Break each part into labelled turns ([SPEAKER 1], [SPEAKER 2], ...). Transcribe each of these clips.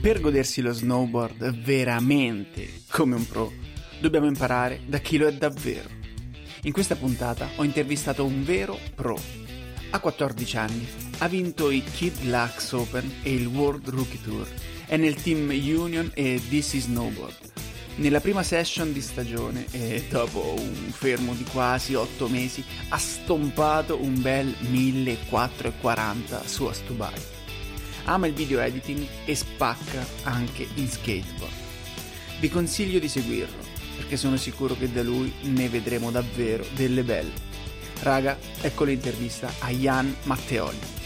[SPEAKER 1] Per godersi lo snowboard veramente come un pro, dobbiamo imparare da chi lo è davvero. In questa puntata ho intervistato un vero pro. Ha 14 anni, ha vinto i Kid Lux Open e il World Rookie Tour. È nel team Union e DC Snowboard. Nella prima session di stagione e dopo un fermo di quasi 8 mesi ha stompato un bel 1440 su Astubai. Ama il video editing e spacca anche in skateboard. Vi consiglio di seguirlo perché sono sicuro che da lui ne vedremo davvero delle belle. Raga, ecco l'intervista a Jan Matteoli.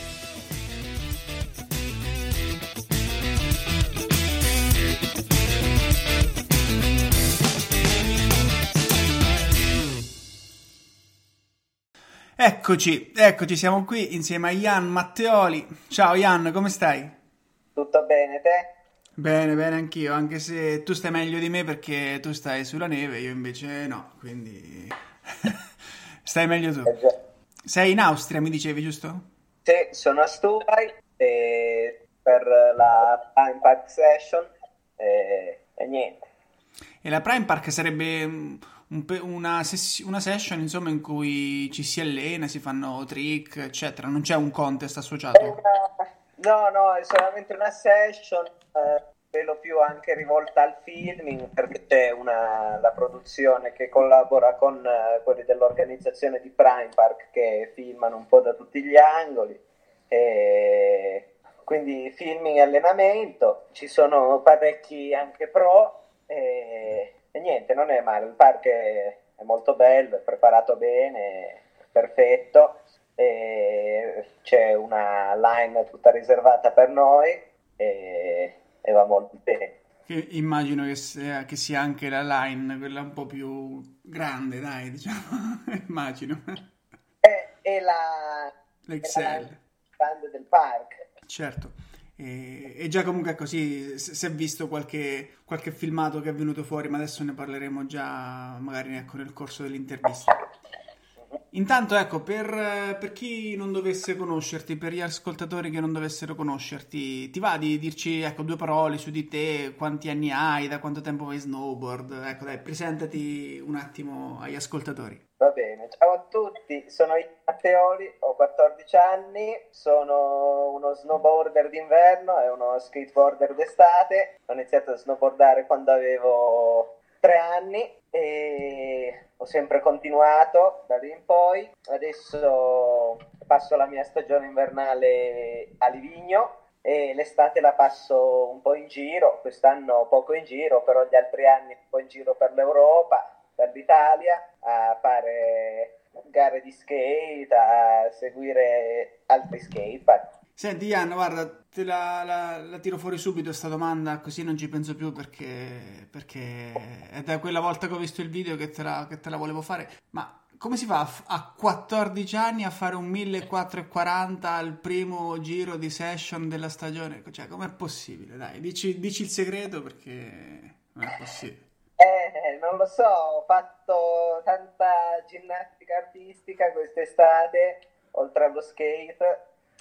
[SPEAKER 1] Eccoci, eccoci, siamo qui insieme a Jan Matteoli. Ciao Jan, come stai?
[SPEAKER 2] Tutto bene, te?
[SPEAKER 1] Bene, bene, anch'io, anche se tu stai meglio di me perché tu stai sulla neve, io invece no, quindi stai meglio tu.
[SPEAKER 2] Eh
[SPEAKER 1] Sei in Austria, mi dicevi, giusto?
[SPEAKER 2] Sì, sono a Stubai e per la Time Park Session e, e niente.
[SPEAKER 1] E la Prime Park sarebbe un, una, sess- una, session insomma in cui ci si allena, si fanno trick, eccetera. Non c'è un contest associato?
[SPEAKER 2] No, no, è solamente una session, eh, quello più anche rivolta al filming, perché c'è una, la produzione che collabora con eh, quelli dell'organizzazione di Prime Park che filmano un po' da tutti gli angoli. E quindi filming e allenamento, ci sono parecchi anche pro. E, e niente, non è male, il parco è, è molto bello, è preparato bene, perfetto, c'è una line tutta riservata per noi e, e va molto bene.
[SPEAKER 1] Che immagino che sia, che sia, anche la line, quella un po' più grande, dai, diciamo, immagino.
[SPEAKER 2] È, è la...
[SPEAKER 1] L'Excel.
[SPEAKER 2] grande del parco.
[SPEAKER 1] Certo. E, e, già comunque così si è visto qualche, qualche, filmato che è venuto fuori, ma adesso ne parleremo già magari ecco, nel corso dell'intervista. Intanto, ecco, per, per, chi non dovesse conoscerti, per gli ascoltatori che non dovessero conoscerti, ti va di dirci ecco, due parole su di te, quanti anni hai, da quanto tempo fai snowboard? Ecco, dai, presentati un attimo agli ascoltatori.
[SPEAKER 2] Va bene, ciao a tutti, sono Matteoli, ho 14 anni, sono uno snowboarder d'inverno e uno skateboarder d'estate. Ho iniziato a snowboardare quando avevo 3 anni e ho sempre continuato da lì in poi. Adesso passo la mia stagione invernale a Livigno e l'estate la passo un po' in giro, quest'anno poco in giro, però gli altri anni un po' in giro per l'Europa per l'Italia a fare gare di skate, a seguire altri skatepark.
[SPEAKER 1] Senti Ian, guarda, te la, la, la, tiro fuori subito questa domanda, così non ci penso più perché, perché è da quella volta che ho visto il video che te la, che te la volevo fare. Ma come si fa a, a 14 anni a fare un 1440 al primo giro di session della stagione? Cioè, com'è possibile? Dai, dici, dici il segreto perché non è possibile.
[SPEAKER 2] Eh, non lo so, ho fatto tanta ginnastica artistica quest'estate, oltre allo skate,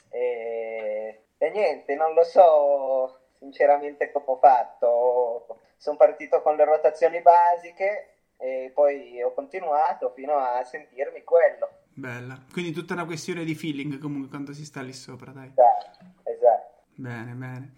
[SPEAKER 2] e, e niente, non lo so sinceramente come ho fatto. Sono partito con le rotazioni basiche e poi ho continuato fino a sentirmi quello.
[SPEAKER 1] Bella, quindi tutta una questione di feeling comunque quando si sta lì sopra, dai.
[SPEAKER 2] Esatto, esatto.
[SPEAKER 1] Bene, bene.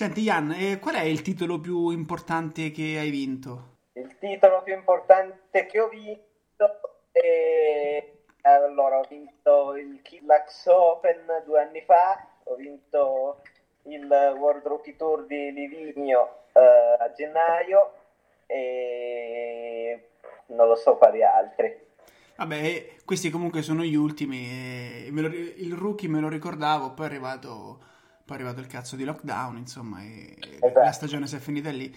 [SPEAKER 1] Senti Jan, eh, qual è il titolo più importante che hai vinto?
[SPEAKER 2] Il titolo più importante che ho vinto è... Allora, ho vinto il Killax Open due anni fa, ho vinto il World Rookie Tour di Livigno eh, a gennaio e non lo so quali altri.
[SPEAKER 1] Vabbè, questi comunque sono gli ultimi. Lo, il rookie me lo ricordavo, poi è arrivato, poi è arrivato il cazzo di lockdown, insomma, e esatto. la stagione si è finita lì.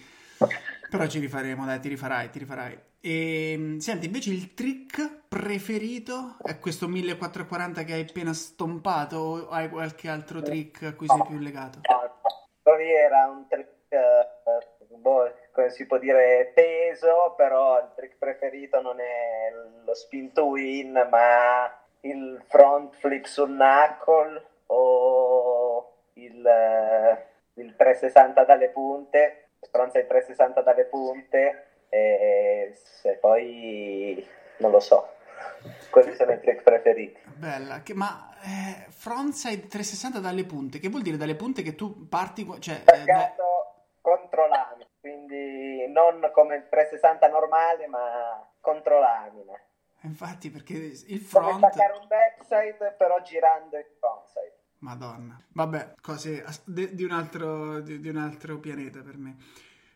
[SPEAKER 1] Però ci rifaremo, dai, ti rifarai, ti rifarai. E, ehm, senti, invece il trick preferito è questo 1440 che hai appena stompato o hai qualche altro trick a cui sei più legato?
[SPEAKER 2] Poi era un trick, uh, boh, come si può dire, peso, però il trick preferito non è lo spin to win, ma il front flip sul knuckle o il, eh, il 360 dalle punte, frontside 360 dalle punte e se poi non lo so. Questi sono i trick preferiti.
[SPEAKER 1] Bella, che, ma eh, frontside 360 dalle punte, che vuol dire dalle punte che tu parti... Cioè,
[SPEAKER 2] eh, da... contro lamina, quindi non come il 360 normale, ma contro lamina.
[SPEAKER 1] Infatti, perché il front...
[SPEAKER 2] Come staccare un backside, però girando il frontside.
[SPEAKER 1] Madonna. Vabbè, cose di un altro, di, un altro pianeta per me.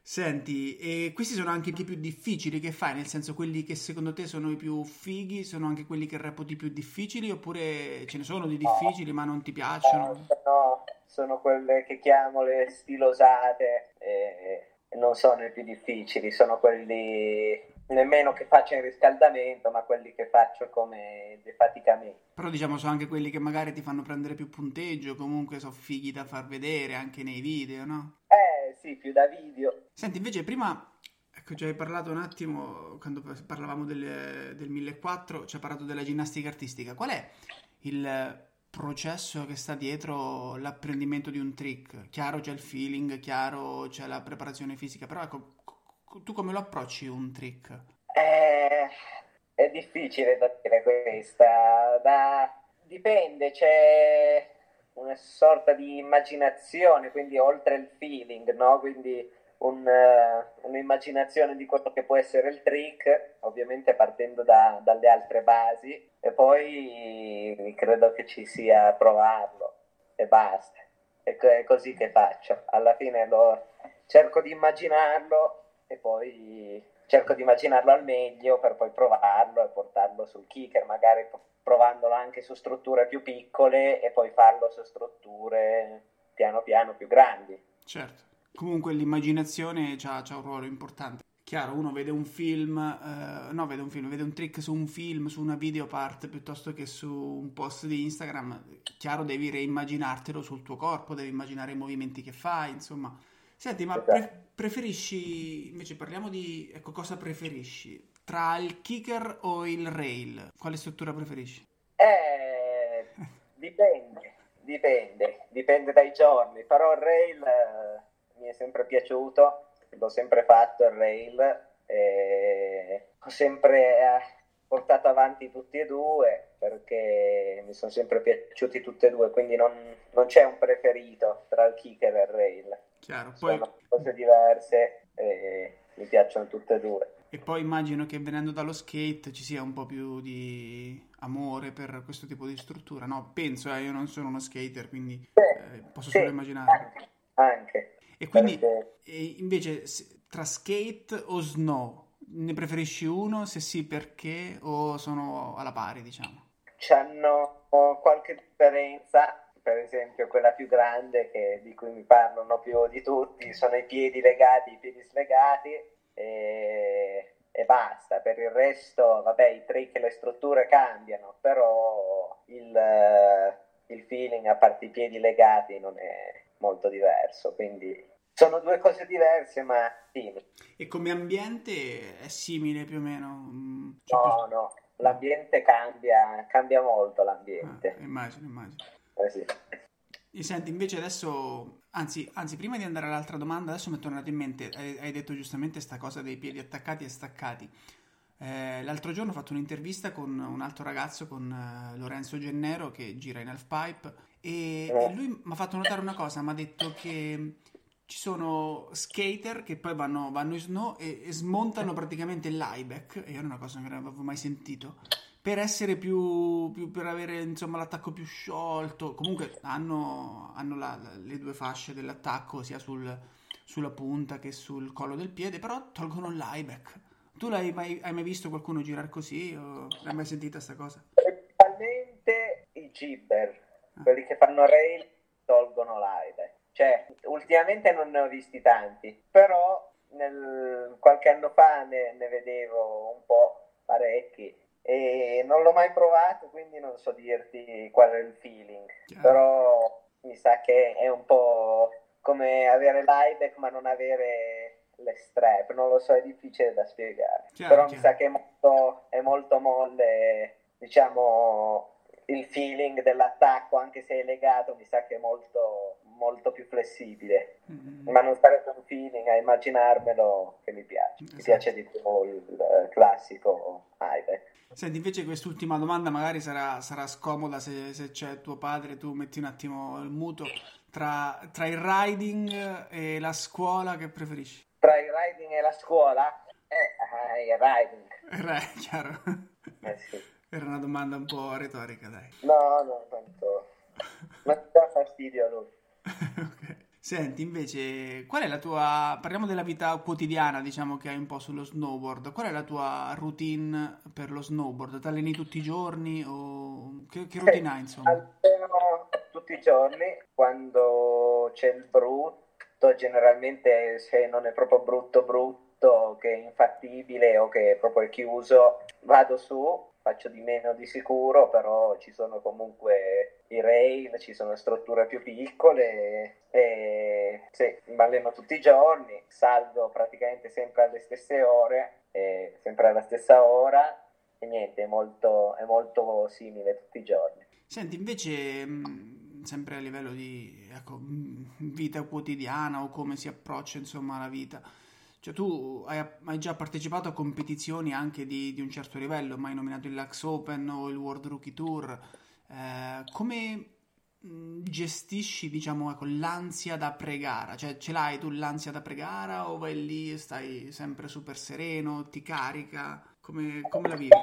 [SPEAKER 1] Senti, e questi sono anche i più difficili che fai, nel senso quelli che secondo te sono i più fighi, sono anche quelli che reputi più difficili oppure ce ne sono di difficili ma non ti piacciono?
[SPEAKER 2] No, sono quelle che chiamo le stilosate e non sono i più difficili, sono quelli nemmeno che faccio in riscaldamento, ma quelli che faccio come defaticamento.
[SPEAKER 1] Però diciamo sono anche quelli che magari ti fanno prendere più punteggio, comunque sono fighi da far vedere anche nei video, no?
[SPEAKER 2] Eh sì, più da video.
[SPEAKER 1] Senti, invece prima, ecco, ci hai parlato un attimo, quando parlavamo del, del 1004, ci hai parlato della ginnastica artistica. Qual è il processo che sta dietro l'apprendimento di un trick? Chiaro c'è il feeling, chiaro c'è la preparazione fisica, però ecco, tu come lo approcci un trick?
[SPEAKER 2] Eh, è difficile da dire questa, da... dipende, c'è una sorta di immaginazione, quindi oltre il feeling, no? Quindi un, uh, un'immaginazione di quello che può essere il trick, ovviamente partendo da, dalle altre basi, e poi credo che ci sia provarlo e basta. È così che faccio. Alla fine lo, cerco di immaginarlo e poi cerco di immaginarlo al meglio per poi provarlo e portarlo sul kicker, magari provandolo anche su strutture più piccole e poi farlo su strutture piano piano più grandi.
[SPEAKER 1] Certo, comunque l'immaginazione ha un ruolo importante. Chiaro, uno vede un film, eh, no, vede un film, vede un trick su un film, su una video part piuttosto che su un post di Instagram. Chiaro, devi reimmaginartelo sul tuo corpo, devi immaginare i movimenti che fai, insomma Senti, ma pre- preferisci, invece parliamo di, ecco, cosa preferisci? Tra il kicker o il rail? Quale struttura preferisci?
[SPEAKER 2] Eh, dipende, dipende, dipende dai giorni, però il rail eh, mi è sempre piaciuto, l'ho sempre fatto il rail, eh, ho sempre eh, portato avanti tutti e due perché mi sono sempre piaciuti tutti e due, quindi non, non c'è un preferito tra il kicker e il rail.
[SPEAKER 1] Chiaro, poi...
[SPEAKER 2] Sono cose diverse e mi piacciono tutte e due.
[SPEAKER 1] E poi immagino che venendo dallo skate ci sia un po' più di amore per questo tipo di struttura, no? Penso, eh, io non sono uno skater, quindi eh, posso
[SPEAKER 2] sì,
[SPEAKER 1] solo immaginare.
[SPEAKER 2] Anche, anche.
[SPEAKER 1] E quindi, perché... e invece, tra skate o snow, ne preferisci uno? Se sì, perché? O sono alla pari, diciamo?
[SPEAKER 2] C'hanno qualche differenza per esempio quella più grande che, di cui mi parlano più di tutti sono i piedi legati, i piedi slegati e, e basta. Per il resto, vabbè, i trick e le strutture cambiano, però il, il feeling a parte i piedi legati non è molto diverso, quindi sono due cose diverse ma simili.
[SPEAKER 1] E come ambiente è simile più o meno?
[SPEAKER 2] Mm, cioè, no, no, l'ambiente cambia, cambia molto l'ambiente.
[SPEAKER 1] Ah, immagino, immagino.
[SPEAKER 2] Eh sì.
[SPEAKER 1] E senti, invece adesso, anzi, anzi, prima di andare all'altra domanda, adesso mi è tornato in mente, hai, hai detto giustamente questa cosa dei piedi attaccati e staccati. Eh, l'altro giorno ho fatto un'intervista con un altro ragazzo, con uh, Lorenzo Gennero, che gira in halfpipe, e, e eh. lui mi ha fatto notare una cosa, mi ha detto che ci sono skater che poi vanno, vanno in snow e, e smontano praticamente l'ieback, e io era una cosa che non avevo mai sentito per essere più, più, per avere insomma l'attacco più sciolto. Comunque hanno, hanno la, le due fasce dell'attacco sia sul, sulla punta che sul collo del piede però tolgono l'ieback tu l'hai mai, hai mai visto qualcuno girare così? O l'hai mai sentita questa cosa?
[SPEAKER 2] principalmente i gibber. Ah. quelli che fanno rail tolgono l'ieback cioè ultimamente non ne ho visti tanti però nel, qualche anno fa ne, ne vedevo un po' parecchi e non l'ho mai provato, quindi non so dirti qual è il feeling, Chiaro. però mi sa che è un po' come avere l'IDEC ma non avere le strap, non lo so, è difficile da spiegare.
[SPEAKER 1] Chiaro,
[SPEAKER 2] Però
[SPEAKER 1] chiaro.
[SPEAKER 2] mi sa che è molto, è molto molle, diciamo, il feeling dell'attacco, anche se è legato, mi sa che è molto, molto più flessibile.
[SPEAKER 1] Mm.
[SPEAKER 2] Ma non sarebbe un feeling a immaginarmelo che mi piace. Mi
[SPEAKER 1] Esatto.
[SPEAKER 2] piace di più il eh, classico Hyde.
[SPEAKER 1] Senti, invece quest'ultima domanda magari sarà, sarà scomoda se, se c'è tuo padre, tu metti un attimo il muto. Tra, tra il riding e la scuola, che preferisci?
[SPEAKER 2] Tra il riding e la scuola? Eh, eh, il riding.
[SPEAKER 1] Eh, chiaro.
[SPEAKER 2] Eh sì.
[SPEAKER 1] Era una domanda un po' retorica, dai.
[SPEAKER 2] No, no, tanto... Ti dà fastidio a lui.
[SPEAKER 1] Ok. Senti, invece, qual è la tua... Parliamo della vita quotidiana, diciamo, che hai un po' sullo snowboard. Qual è la tua routine per lo snowboard? Ti alleni tutti i giorni o... Che, che routine hai, insomma?
[SPEAKER 2] Alleno tutti i giorni quando c'è il brutto, generalmente se non è proprio brutto brutto, che è infattibile o che è proprio chiuso, vado su, faccio di meno di sicuro, però ci sono comunque i rail, ci sono strutture più piccole e sì, alleno tutti i giorni, salgo praticamente sempre alle stesse ore, sempre alla stessa ora e niente, è molto, è molto simile tutti i giorni.
[SPEAKER 1] Senti, invece, mh, sempre a livello di ecco, mh, vita quotidiana o come si approccia, insomma, alla vita, cioè tu hai, hai già partecipato a competizioni anche di, di un certo livello, mai nominato il Lux Open o il World Rookie Tour, eh, come mh, gestisci, diciamo, ecco, l'ansia da pre-gara? Cioè, ce l'hai tu l'ansia da pre-gara o vai lì e stai sempre super sereno, ti carica? Come, come la vivi?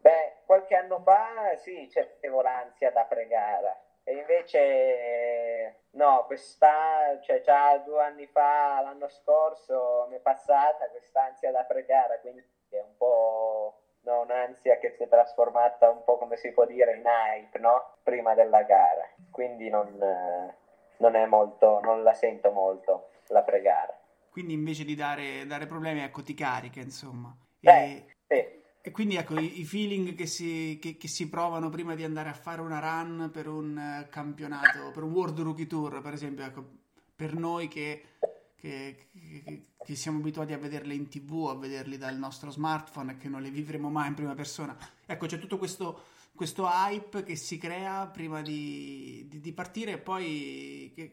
[SPEAKER 2] Beh, qualche anno fa sì, c'avevo l'ansia da pregare. E invece no, questa, cioè già due anni fa, l'anno scorso, mi è passata quest'ansia da pregare, quindi è un po' no, un'ansia che si è trasformata un po' come si può dire in hype, no? Prima della gara. Quindi non, eh, non è molto, non la sento molto la pregare.
[SPEAKER 1] Quindi invece di dare, dare problemi, ecco, ti carica, insomma.
[SPEAKER 2] Beh,
[SPEAKER 1] E,
[SPEAKER 2] sì.
[SPEAKER 1] e quindi ecco, i, feeling che si, che- che si provano prima di andare a fare una run per un eh, campionato, per un World Rookie Tour, per esempio, ecco, per noi che, che- che- siamo abituati a vederle in TV, a vederli dal nostro smartphone e che non le vivremo mai in prima persona. Ecco, c'è tutto questo, questo hype che si crea prima di, di- di partire e poi che,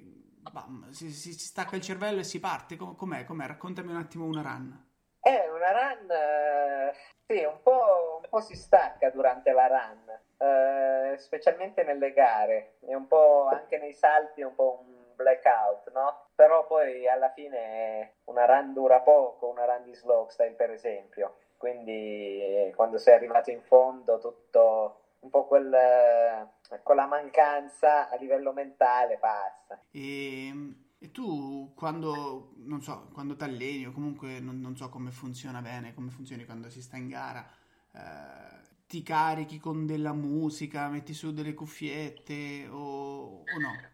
[SPEAKER 1] bam, si, si- stacca il cervello e si parte. Com- com'è? Com'è? Raccontami un attimo una run.
[SPEAKER 2] Eh, una run, eh, sì, un po', un po' si stacca durante la run, eh, specialmente nelle gare, e un po' anche nei salti è un po' un blackout, no? Però poi alla fine una run dura poco, una run di slopestyle per esempio, quindi eh, quando sei arrivato in fondo tutto, un po' quel, eh, quella mancanza a livello mentale passa.
[SPEAKER 1] E, e tu quando, non so, quando ti alleni o comunque non, non so come funziona bene, come funzioni quando si sta in gara, eh, ti carichi con della musica, metti su delle cuffiette o, o no?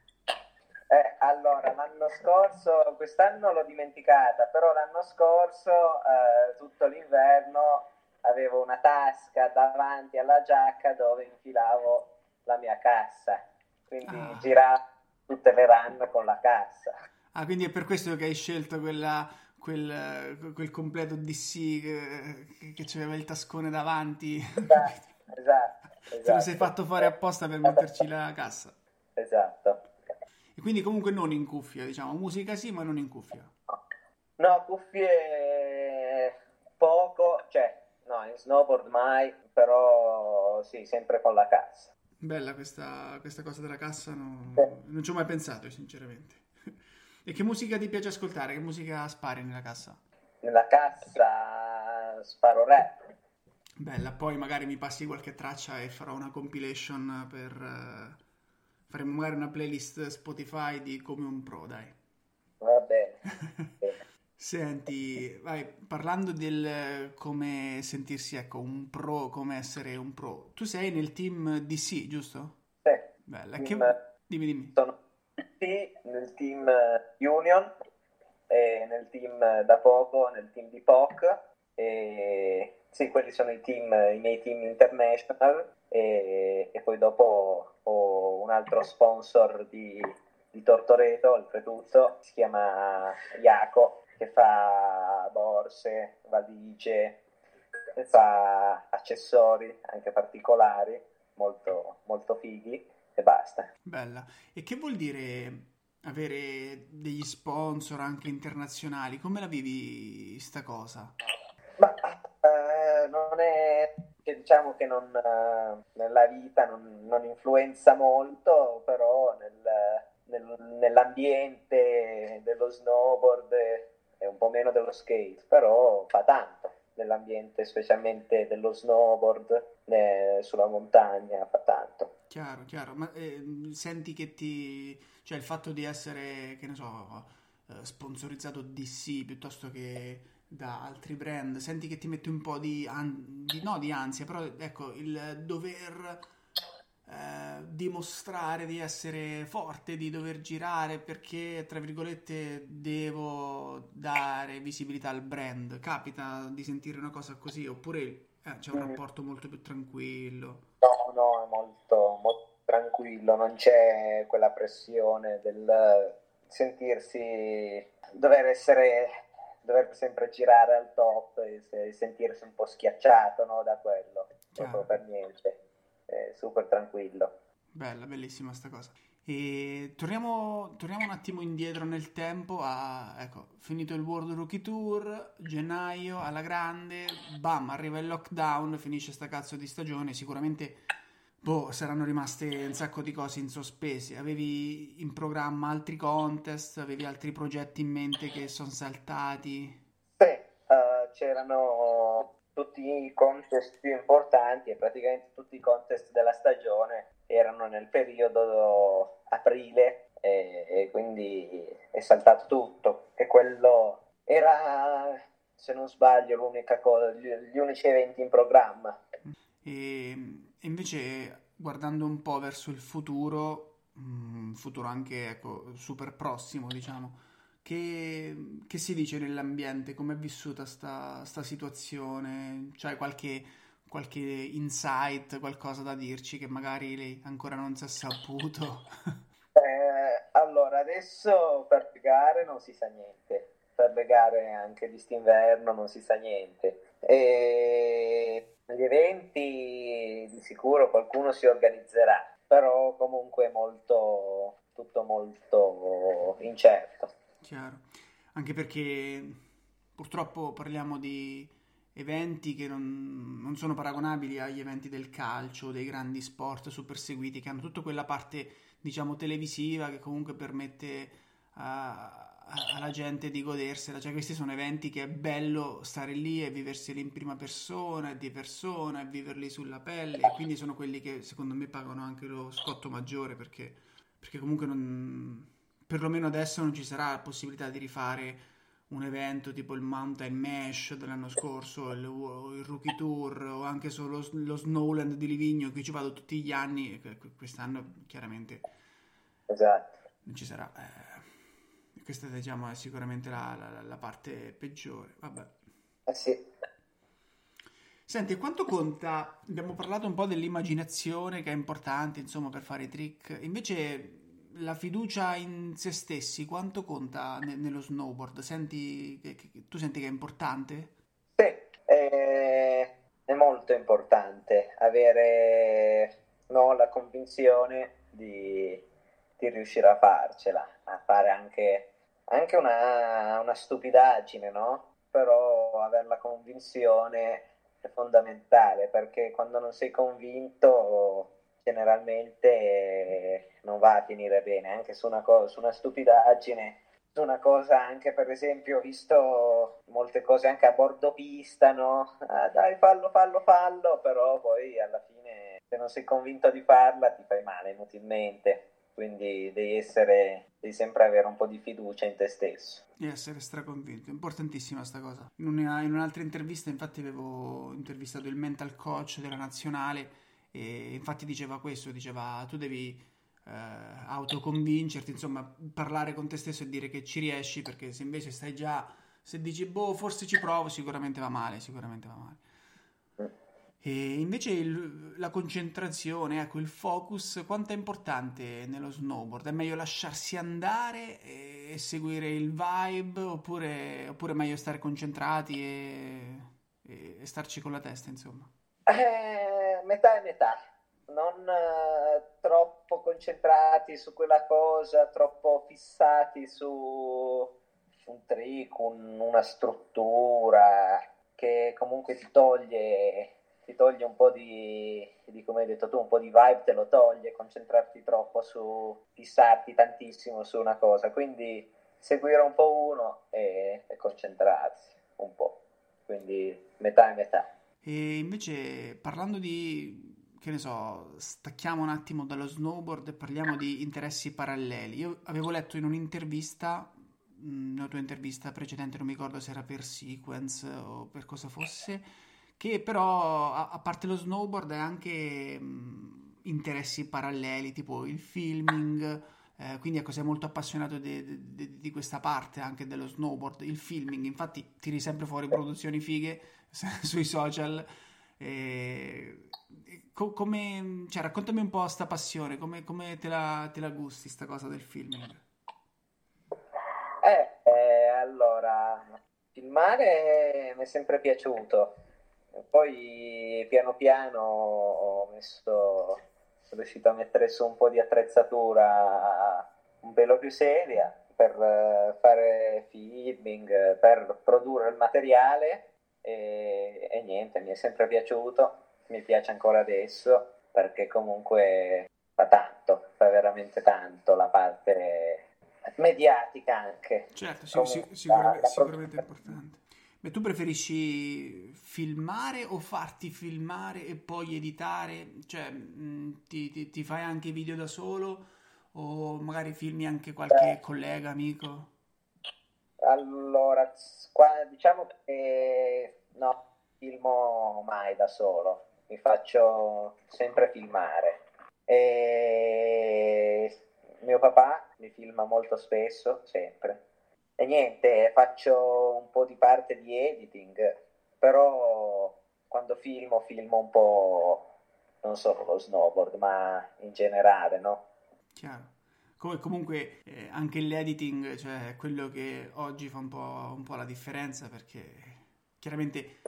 [SPEAKER 2] Eh, l'anno scorso, quest'anno l'ho dimenticata, però l'anno scorso, eh, tutto l'inverno, avevo una tasca davanti alla giacca dove infilavo la mia cassa, quindi
[SPEAKER 1] Ah.
[SPEAKER 2] giravo tutte le run con la cassa.
[SPEAKER 1] Ah, quindi è per questo che hai scelto quella, quel, quel completo DC che, che c'aveva il tascone davanti.
[SPEAKER 2] Esatto, esatto.
[SPEAKER 1] Te lo sei fatto fare apposta per metterci la cassa.
[SPEAKER 2] Esatto.
[SPEAKER 1] E quindi comunque non in cuffia, diciamo, musica sì, ma non in cuffia.
[SPEAKER 2] No, cuffie poco, cioè, no, in snowboard mai, però sì, sempre con la cassa.
[SPEAKER 1] Bella questa, questa cosa della cassa, no-
[SPEAKER 2] Sì.
[SPEAKER 1] non ci ho mai pensato, sinceramente. E che musica ti piace ascoltare? Che musica spari nella cassa?
[SPEAKER 2] Nella cassa sparo rap.
[SPEAKER 1] Bella, poi magari mi passi qualche traccia e farò una compilation per... faremo magari una playlist Spotify di Come un Pro, dai.
[SPEAKER 2] Va bene.
[SPEAKER 1] Senti, vai, parlando del come sentirsi, ecco, un pro, come essere un pro. Tu sei nel team DC, giusto?
[SPEAKER 2] Sì.
[SPEAKER 1] Bella,
[SPEAKER 2] Team-
[SPEAKER 1] che... Dimmi, dimmi.
[SPEAKER 2] Sono nel team Union e nel team da poco, nel team di POC. E sì, quelli sono i team, i miei team international e, e poi dopo ho un altro sponsor di, di Tortoreto, oltretutto, si chiama Iaco, che fa borse, valigie, fa accessori anche particolari, molto, molto fighi e basta.
[SPEAKER 1] Bella. E che vuol dire avere degli sponsor anche internazionali? Come la vivi sta cosa?
[SPEAKER 2] Non è che diciamo che non, eh, nella vita non, non, influenza molto, però nel, nel, nell'ambiente dello snowboard è un po' meno dello skate, però fa tanto nell'ambiente specialmente dello snowboard eh, sulla montagna, fa tanto.
[SPEAKER 1] Chiaro, chiaro, ma eh, senti che ti... cioè il fatto di essere, che ne so, eh, sponsorizzato DC piuttosto che da altri brand, senti che ti mette un po' di, an- di no di ansia, però ecco, il dover eh, dimostrare di essere forte, di dover girare perché, tra virgolette, devo dare visibilità al brand. Capita di sentire una cosa così oppure eh, c'è un mm. rapporto molto più tranquillo?
[SPEAKER 2] No, no, è molto, molto tranquillo, non c'è quella pressione del sentirsi dover essere dover sempre girare al top e sentirsi un po' schiacciato no, da quello, proprio per niente, è super tranquillo.
[SPEAKER 1] Bella, bellissima sta cosa. E torniamo, torniamo, un attimo indietro nel tempo a, ecco, finito il World Rookie Tour, gennaio alla grande, bam, arriva il lockdown, finisce sta cazzo di stagione, sicuramente boh, saranno rimaste un sacco di cose in sospesi. Avevi in programma altri contest, avevi altri progetti in mente che sono saltati?
[SPEAKER 2] Sì, uh, c'erano tutti i contest più importanti e praticamente tutti i contest della stagione erano nel periodo aprile e, e quindi è saltato tutto e quello era se non sbaglio l'unica cosa gli, gli unici eventi in programma
[SPEAKER 1] e invece guardando un po' verso il futuro, mm, futuro anche ecco, super prossimo, diciamo, che, che, si dice nell'ambiente? Come è vissuta sta, sta situazione? C'hai qualche, qualche insight, qualcosa da dirci che magari lei ancora non si è saputo?
[SPEAKER 2] eh, allora, adesso per le gare non si sa niente, per le gare anche di st'inverno non si sa niente. E gli eventi di sicuro qualcuno si organizzerà, però comunque molto, tutto molto incerto.
[SPEAKER 1] Chiaro, anche perché purtroppo parliamo di eventi che non, non, sono paragonabili agli eventi del calcio, dei grandi sport super seguiti, che hanno tutta quella parte, diciamo, televisiva che comunque permette a, alla gente di godersela, cioè questi sono eventi che è bello stare lì e viverseli in prima persona, di persona e viverli sulla pelle e quindi sono quelli che secondo me pagano anche lo scotto maggiore perché, perché comunque non, perlomeno adesso non ci sarà la possibilità di rifare un evento tipo il Mountain Mesh dell'anno scorso, il, il Rookie Tour o anche solo lo Snowland di Livigno che ci vado tutti gli anni, quest'anno chiaramente
[SPEAKER 2] esatto.
[SPEAKER 1] non ci sarà. Eh, questa diciamo è sicuramente la, la, la parte peggiore. Vabbè.
[SPEAKER 2] Eh sì.
[SPEAKER 1] Senti, quanto conta? Abbiamo parlato un po' dell'immaginazione che è importante, insomma, per fare i trick. Invece la fiducia in se stessi, quanto conta ne- nello snowboard? Senti che, che, tu senti che è importante?
[SPEAKER 2] Sì, è, è molto importante avere no, la convinzione di, di riuscire a farcela, a fare anche anche una, una stupidaggine, no? Però avere la convinzione è fondamentale perché quando non sei convinto generalmente non va a finire bene, anche su una, cosa, su una stupidaggine, su una cosa anche per esempio ho visto molte cose anche a bordo pista, no? Ah, dai fallo, fallo, fallo, però poi alla fine se non sei convinto di farla ti fai male inutilmente quindi devi essere devi sempre avere un po' di fiducia in te stesso.
[SPEAKER 1] E essere straconvinto importantissima sta cosa. In, una, in un'altra intervista infatti avevo intervistato il mental coach della nazionale e infatti diceva questo diceva tu devi eh, autoconvincerti insomma parlare con te stesso e dire che ci riesci perché se invece stai già se dici boh forse ci provo sicuramente va male sicuramente va male E invece il, la concentrazione, ecco, il focus, quanto è importante nello snowboard? È meglio lasciarsi andare e, seguire il vibe oppure, oppure è meglio stare concentrati e, e, e, starci con la testa, insomma?
[SPEAKER 2] Eh, metà e metà. Non eh, troppo concentrati su quella cosa, troppo fissati su un trick, un, una struttura che comunque ti toglie ti toglie un po' di, di, come hai detto tu, un po' di vibe te lo toglie, concentrarti troppo su, fissarti tantissimo su una cosa, quindi seguire un po' uno e, e concentrarsi un po', quindi metà e metà.
[SPEAKER 1] E invece parlando di, che ne so, stacchiamo un attimo dallo snowboard e parliamo di interessi paralleli. Io avevo letto in un'intervista, una tua intervista precedente, non mi ricordo se era per Sequence o per cosa fosse, che però a, a parte lo snowboard è anche mh, interessi paralleli, tipo il filming, eh, quindi ecco sei molto appassionato di, questa parte anche dello snowboard, il filming, infatti tiri sempre fuori produzioni fighe sui social. E, co- come, cioè, raccontami un po' sta passione, come, come te, la, te, la, gusti sta cosa del filming?
[SPEAKER 2] Eh, eh, allora, filmare mi è sempre piaciuto poi piano piano ho messo, sono riuscito a mettere su un po' di attrezzatura un pelo più seria per eh, fare filming, per produrre il materiale e, e niente, mi è sempre piaciuto, mi piace ancora adesso perché comunque fa tanto, fa veramente tanto la parte mediatica anche.
[SPEAKER 1] Certo, sì, sì, sicuramente, sicuramente importante. Beh, tu preferisci filmare o farti filmare e poi editare? Cioè, mh, mm, ti, ti, ti, fai anche video da solo o magari filmi anche qualche Beh. collega, amico?
[SPEAKER 2] Allora, qua, diciamo che no, filmo mai da solo, mi faccio sempre filmare. E mio papà mi filma molto spesso, sempre e niente, faccio un po' di parte di editing, però quando filmo, filmo un po' non solo lo snowboard, ma in generale, no?
[SPEAKER 1] Chiaro. Come comunque eh, anche l'editing, cioè quello che oggi fa un po', un po' la differenza perché chiaramente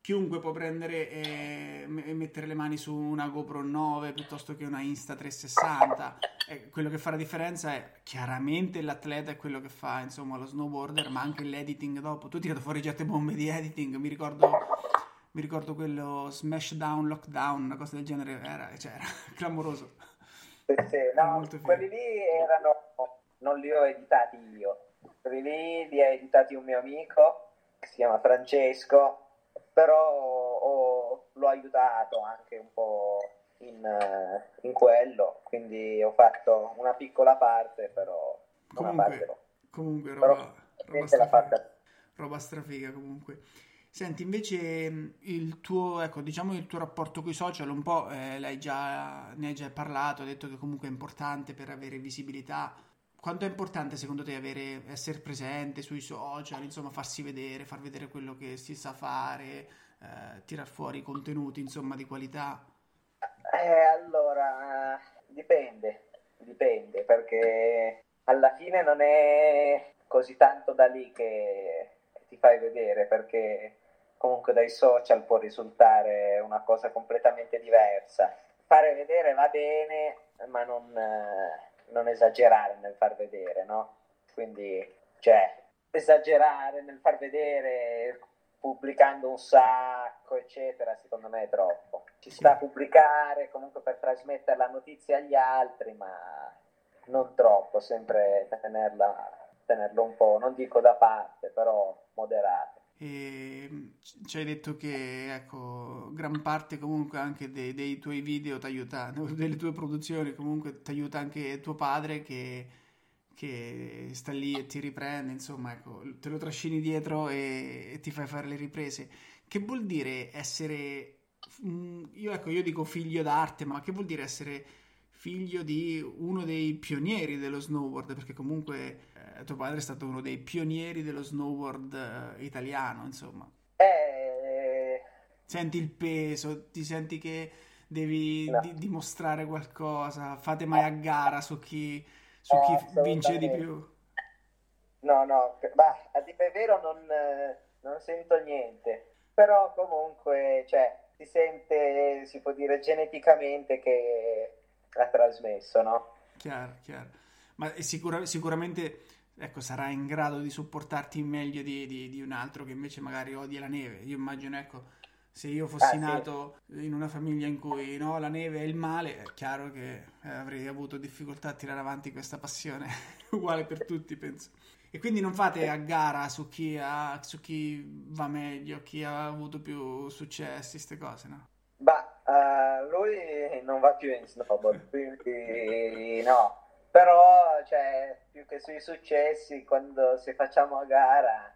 [SPEAKER 1] chiunque può prendere e mettere le mani su una GoPro 9 piuttosto che una Insta 360 e quello che fa la differenza è chiaramente l'atleta è quello che fa insomma lo snowboarder ma anche l'editing dopo. Tu hai tirato fuori già te bombe di editing mi ricordo mi ricordo quello smash down lockdown una cosa del genere era, cioè, era clamoroso.
[SPEAKER 2] Sì, sì, no, quelli lì erano non li ho editati io. Quelli lì li ha editati un mio amico che si chiama Francesco però ho, l'ho aiutato anche un po' in, eh, in, quello, quindi ho fatto una piccola parte, però
[SPEAKER 1] comunque,
[SPEAKER 2] parte
[SPEAKER 1] comunque roba, però, roba, strafiga, roba strafiga comunque. Senti, invece il tuo, ecco, diciamo il tuo rapporto con i social un po' eh, l'hai già, ne hai già parlato, hai detto che comunque è importante per avere visibilità quanto è importante secondo te avere, essere presente sui social, insomma farsi vedere, far vedere quello che si sa fare, eh, tirar fuori contenuti insomma di qualità?
[SPEAKER 2] Eh, allora, dipende, dipende perché alla fine non è così tanto da lì che ti fai vedere perché comunque dai social può risultare una cosa completamente diversa. Fare vedere va bene, ma non... Eh, non esagerare nel far vedere, no? Quindi, cioè, esagerare nel far vedere pubblicando un sacco, eccetera, secondo me è troppo. Ci sta a pubblicare comunque per trasmettere la notizia agli altri, ma non troppo, sempre tenerla, tenerlo un po', non dico da parte, però moderato.
[SPEAKER 1] E ci hai detto che ecco, gran parte comunque anche dei, dei tuoi video ti aiuta, delle tue produzioni comunque ti aiuta anche tuo padre che, che, sta lì e ti riprende, insomma, ecco, te lo trascini dietro e, e ti fai fare le riprese. Che vuol dire essere, mm, io, ecco, io dico figlio d'arte, ma che vuol dire essere figlio di uno dei pionieri dello snowboard? Perché comunque eh, tuo padre è stato uno dei pionieri dello snowboard eh, italiano, insomma.
[SPEAKER 2] Eh,
[SPEAKER 1] Senti il peso, ti senti che devi no. di- dimostrare qualcosa, fate mai a gara su chi, su chi vince di più?
[SPEAKER 2] No, no, bah, a dire vero non, non sento niente, però comunque, cioè, si sente, si può dire geneticamente che ha trasmesso, no?
[SPEAKER 1] Chiaro, chiaro. Ma sicura, sicuramente ecco, sarà in grado di supportarti meglio di, di, di, un altro che invece magari odia la neve. Io immagino, ecco, se io fossi ah, nato sì. in una famiglia in cui no, la neve è il male, è chiaro che avrei avuto difficoltà a tirare avanti questa passione, uguale per tutti, penso. E quindi non fate a gara su chi, ha, su chi va meglio, chi ha avuto più successi, queste cose, no?
[SPEAKER 2] Bah, uh, lui non va più in snowboard, quindi no. Però, cioè, più che sui successi, quando se facciamo a gara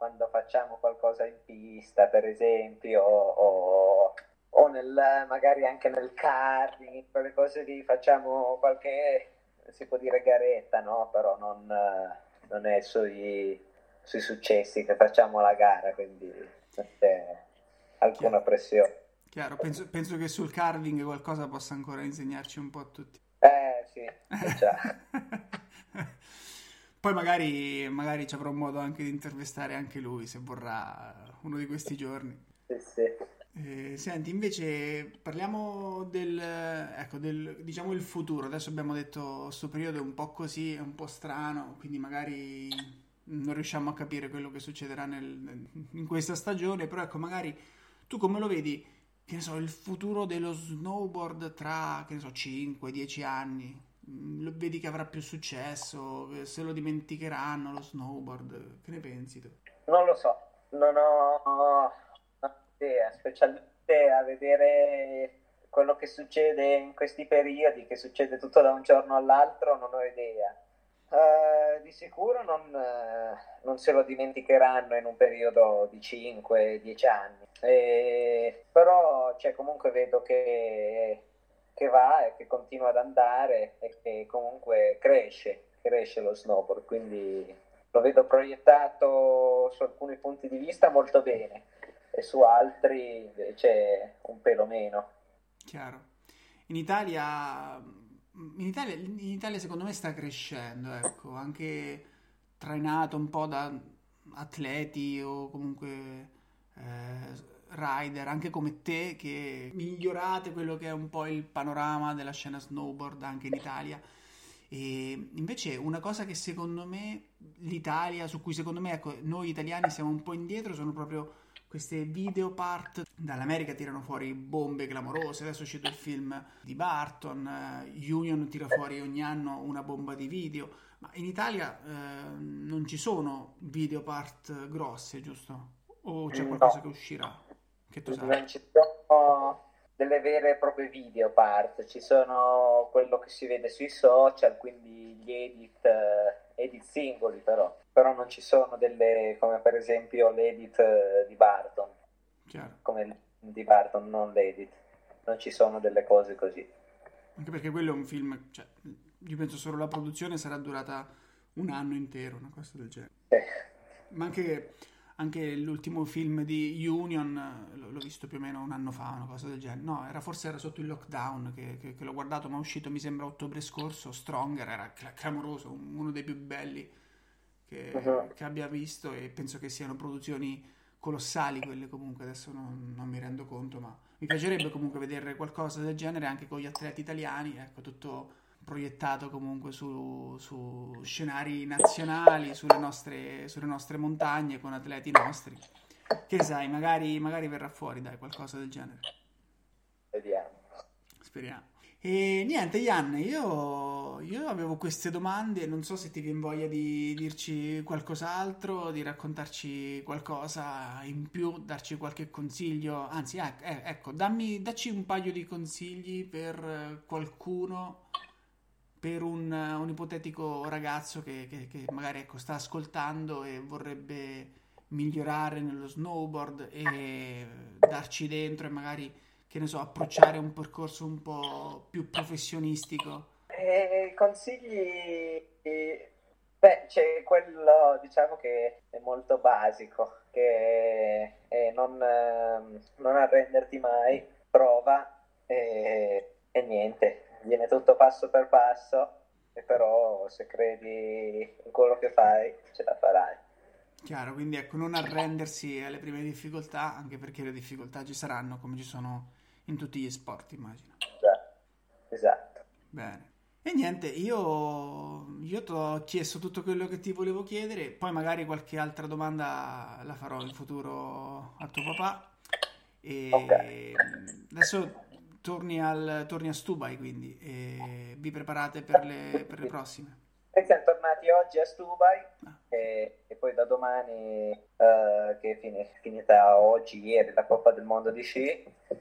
[SPEAKER 2] quando facciamo qualcosa in pista, per esempio, o, o nel, magari anche nel karting, quelle cose lì, facciamo qualche, si può dire garetta, no? Però non, non è sui, sui, successi che facciamo la gara, quindi non c'è alcuna pressione.
[SPEAKER 1] Chiaro, penso, penso, che sul carving qualcosa possa ancora insegnarci un po' a tutti.
[SPEAKER 2] Eh sì.
[SPEAKER 1] Poi magari, magari ci avrò modo anche di intervistare anche lui se vorrà uno di questi giorni.
[SPEAKER 2] Sì, sì.
[SPEAKER 1] Eh, senti, invece parliamo del, ecco, del, diciamo il futuro. Adesso abbiamo detto questo periodo è un po' così, è un po' strano, quindi magari non riusciamo a capire quello che succederà nel, in questa stagione, però ecco, magari tu come lo vedi, che ne so, il futuro dello snowboard tra, che ne so, 5-10 anni? Mm, lo vedi che avrà più successo, se lo dimenticheranno lo snowboard, che ne pensi tu?
[SPEAKER 2] Non lo so, non ho idea, specialmente a vedere quello che succede in questi periodi, che succede tutto da un giorno all'altro, non ho idea. Uh, di sicuro non, uh, non, se lo dimenticheranno in un periodo di 5-10 anni, e, però cioè, comunque vedo che che va e che continua ad andare e che comunque cresce, cresce lo snowboard, quindi lo vedo proiettato su alcuni punti di vista molto bene e su altri invece un pelo meno.
[SPEAKER 1] Chiaro. In Italia, in Italia, in Italia secondo me sta crescendo, ecco, anche trainato un po' da atleti o comunque eh, rider, anche come te, che migliorate quello che è un po' il panorama della scena snowboard anche in Italia. E invece una cosa che secondo me l'Italia, su cui secondo me ecco, noi italiani siamo un po' indietro, sono proprio queste video part. Dall'America tirano fuori bombe clamorose, adesso è uscito il film di Barton, uh, Union tira fuori ogni anno una bomba di video, ma in Italia uh, non ci sono video part grosse, giusto? O c'è qualcosa no. che uscirà? Che tu sai?
[SPEAKER 2] Non ci sono delle vere e proprie video part, ci sono quello che si vede sui social, quindi gli edit, eh, edit singoli però, però non ci sono delle come per esempio l'edit eh, di Barton,
[SPEAKER 1] Chiaro.
[SPEAKER 2] come di Barton, non l'edit, non ci sono delle cose così.
[SPEAKER 1] Anche perché quello è un film, cioè, io penso solo la produzione sarà durata un anno intero, una cosa del genere.
[SPEAKER 2] Eh.
[SPEAKER 1] Ma anche anche l'ultimo film di Union l'ho visto più o meno un anno fa, una cosa del genere. No, era, forse era sotto il lockdown che, che, che l'ho guardato, ma è uscito mi sembra ottobre scorso. Stronger era clamoroso, uno dei più belli che, uh-huh. che, abbia visto e penso che siano produzioni colossali quelle comunque, adesso non, non mi rendo conto, ma mi piacerebbe comunque vedere qualcosa del genere anche con gli atleti italiani, ecco, tutto proiettato comunque su, su scenari nazionali, sulle nostre, sulle nostre, montagne, con atleti nostri. Che sai, magari, magari verrà fuori, dai, qualcosa del genere.
[SPEAKER 2] Vediamo.
[SPEAKER 1] Speriamo. E niente, Ian, io, io, avevo queste domande, non so se ti viene voglia di dirci qualcos'altro, di raccontarci qualcosa in più, darci qualche consiglio, anzi, eh, ecco, dammi, dacci un paio di consigli per qualcuno per un, un ipotetico ragazzo che, che, che magari ecco, sta ascoltando e vorrebbe migliorare nello snowboard e darci dentro e magari, che ne so, approcciare un percorso un po' più professionistico?
[SPEAKER 2] Eh, consigli... Beh, c'è quello, diciamo che è molto basico, che è non, ehm, non arrenderti mai, prova e, e niente, viene tutto passo per passo però se credi in quello che fai ce la farai.
[SPEAKER 1] Chiaro, quindi ecco, non arrendersi alle prime difficoltà, anche perché le difficoltà ci saranno come ci sono in tutti gli sport, immagino.
[SPEAKER 2] Esatto. esatto.
[SPEAKER 1] Bene. E niente, io, io ti ho chiesto tutto quello che ti volevo chiedere, poi magari qualche altra domanda la farò in futuro a tuo papà. E
[SPEAKER 2] okay.
[SPEAKER 1] adesso torni, al, torni a Stubai, quindi e vi preparate per le, per le prossime.
[SPEAKER 2] Siamo tornati oggi a Stubai ah. e, e, poi da domani, uh, che è finita oggi, ieri, la Coppa del Mondo di sci, uh,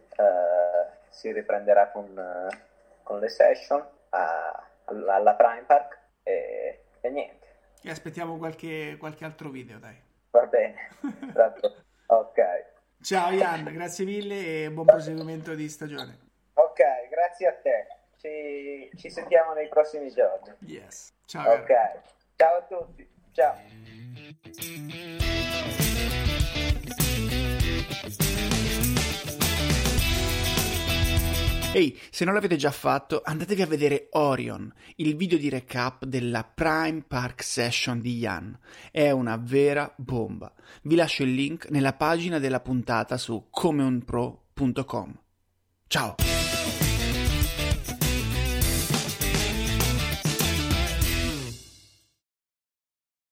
[SPEAKER 2] si riprenderà con, uh, con le session a, alla Prime Park e, e, niente.
[SPEAKER 1] E aspettiamo qualche, qualche altro video, dai.
[SPEAKER 2] Va bene, ok.
[SPEAKER 1] Ciao Ian, grazie mille e buon proseguimento di stagione.
[SPEAKER 2] Ok, grazie a te. Ci, ci sentiamo nei prossimi giorni.
[SPEAKER 1] Yes. Ciao.
[SPEAKER 2] Ok. Ciao a tutti. Ciao.
[SPEAKER 1] Ehi, hey, se non l'avete già fatto, andatevi a vedere Orion, il video di recap della Prime Park Session di Jan. È una vera bomba. Vi lascio il link nella pagina della puntata su comeunpro.com. Ciao!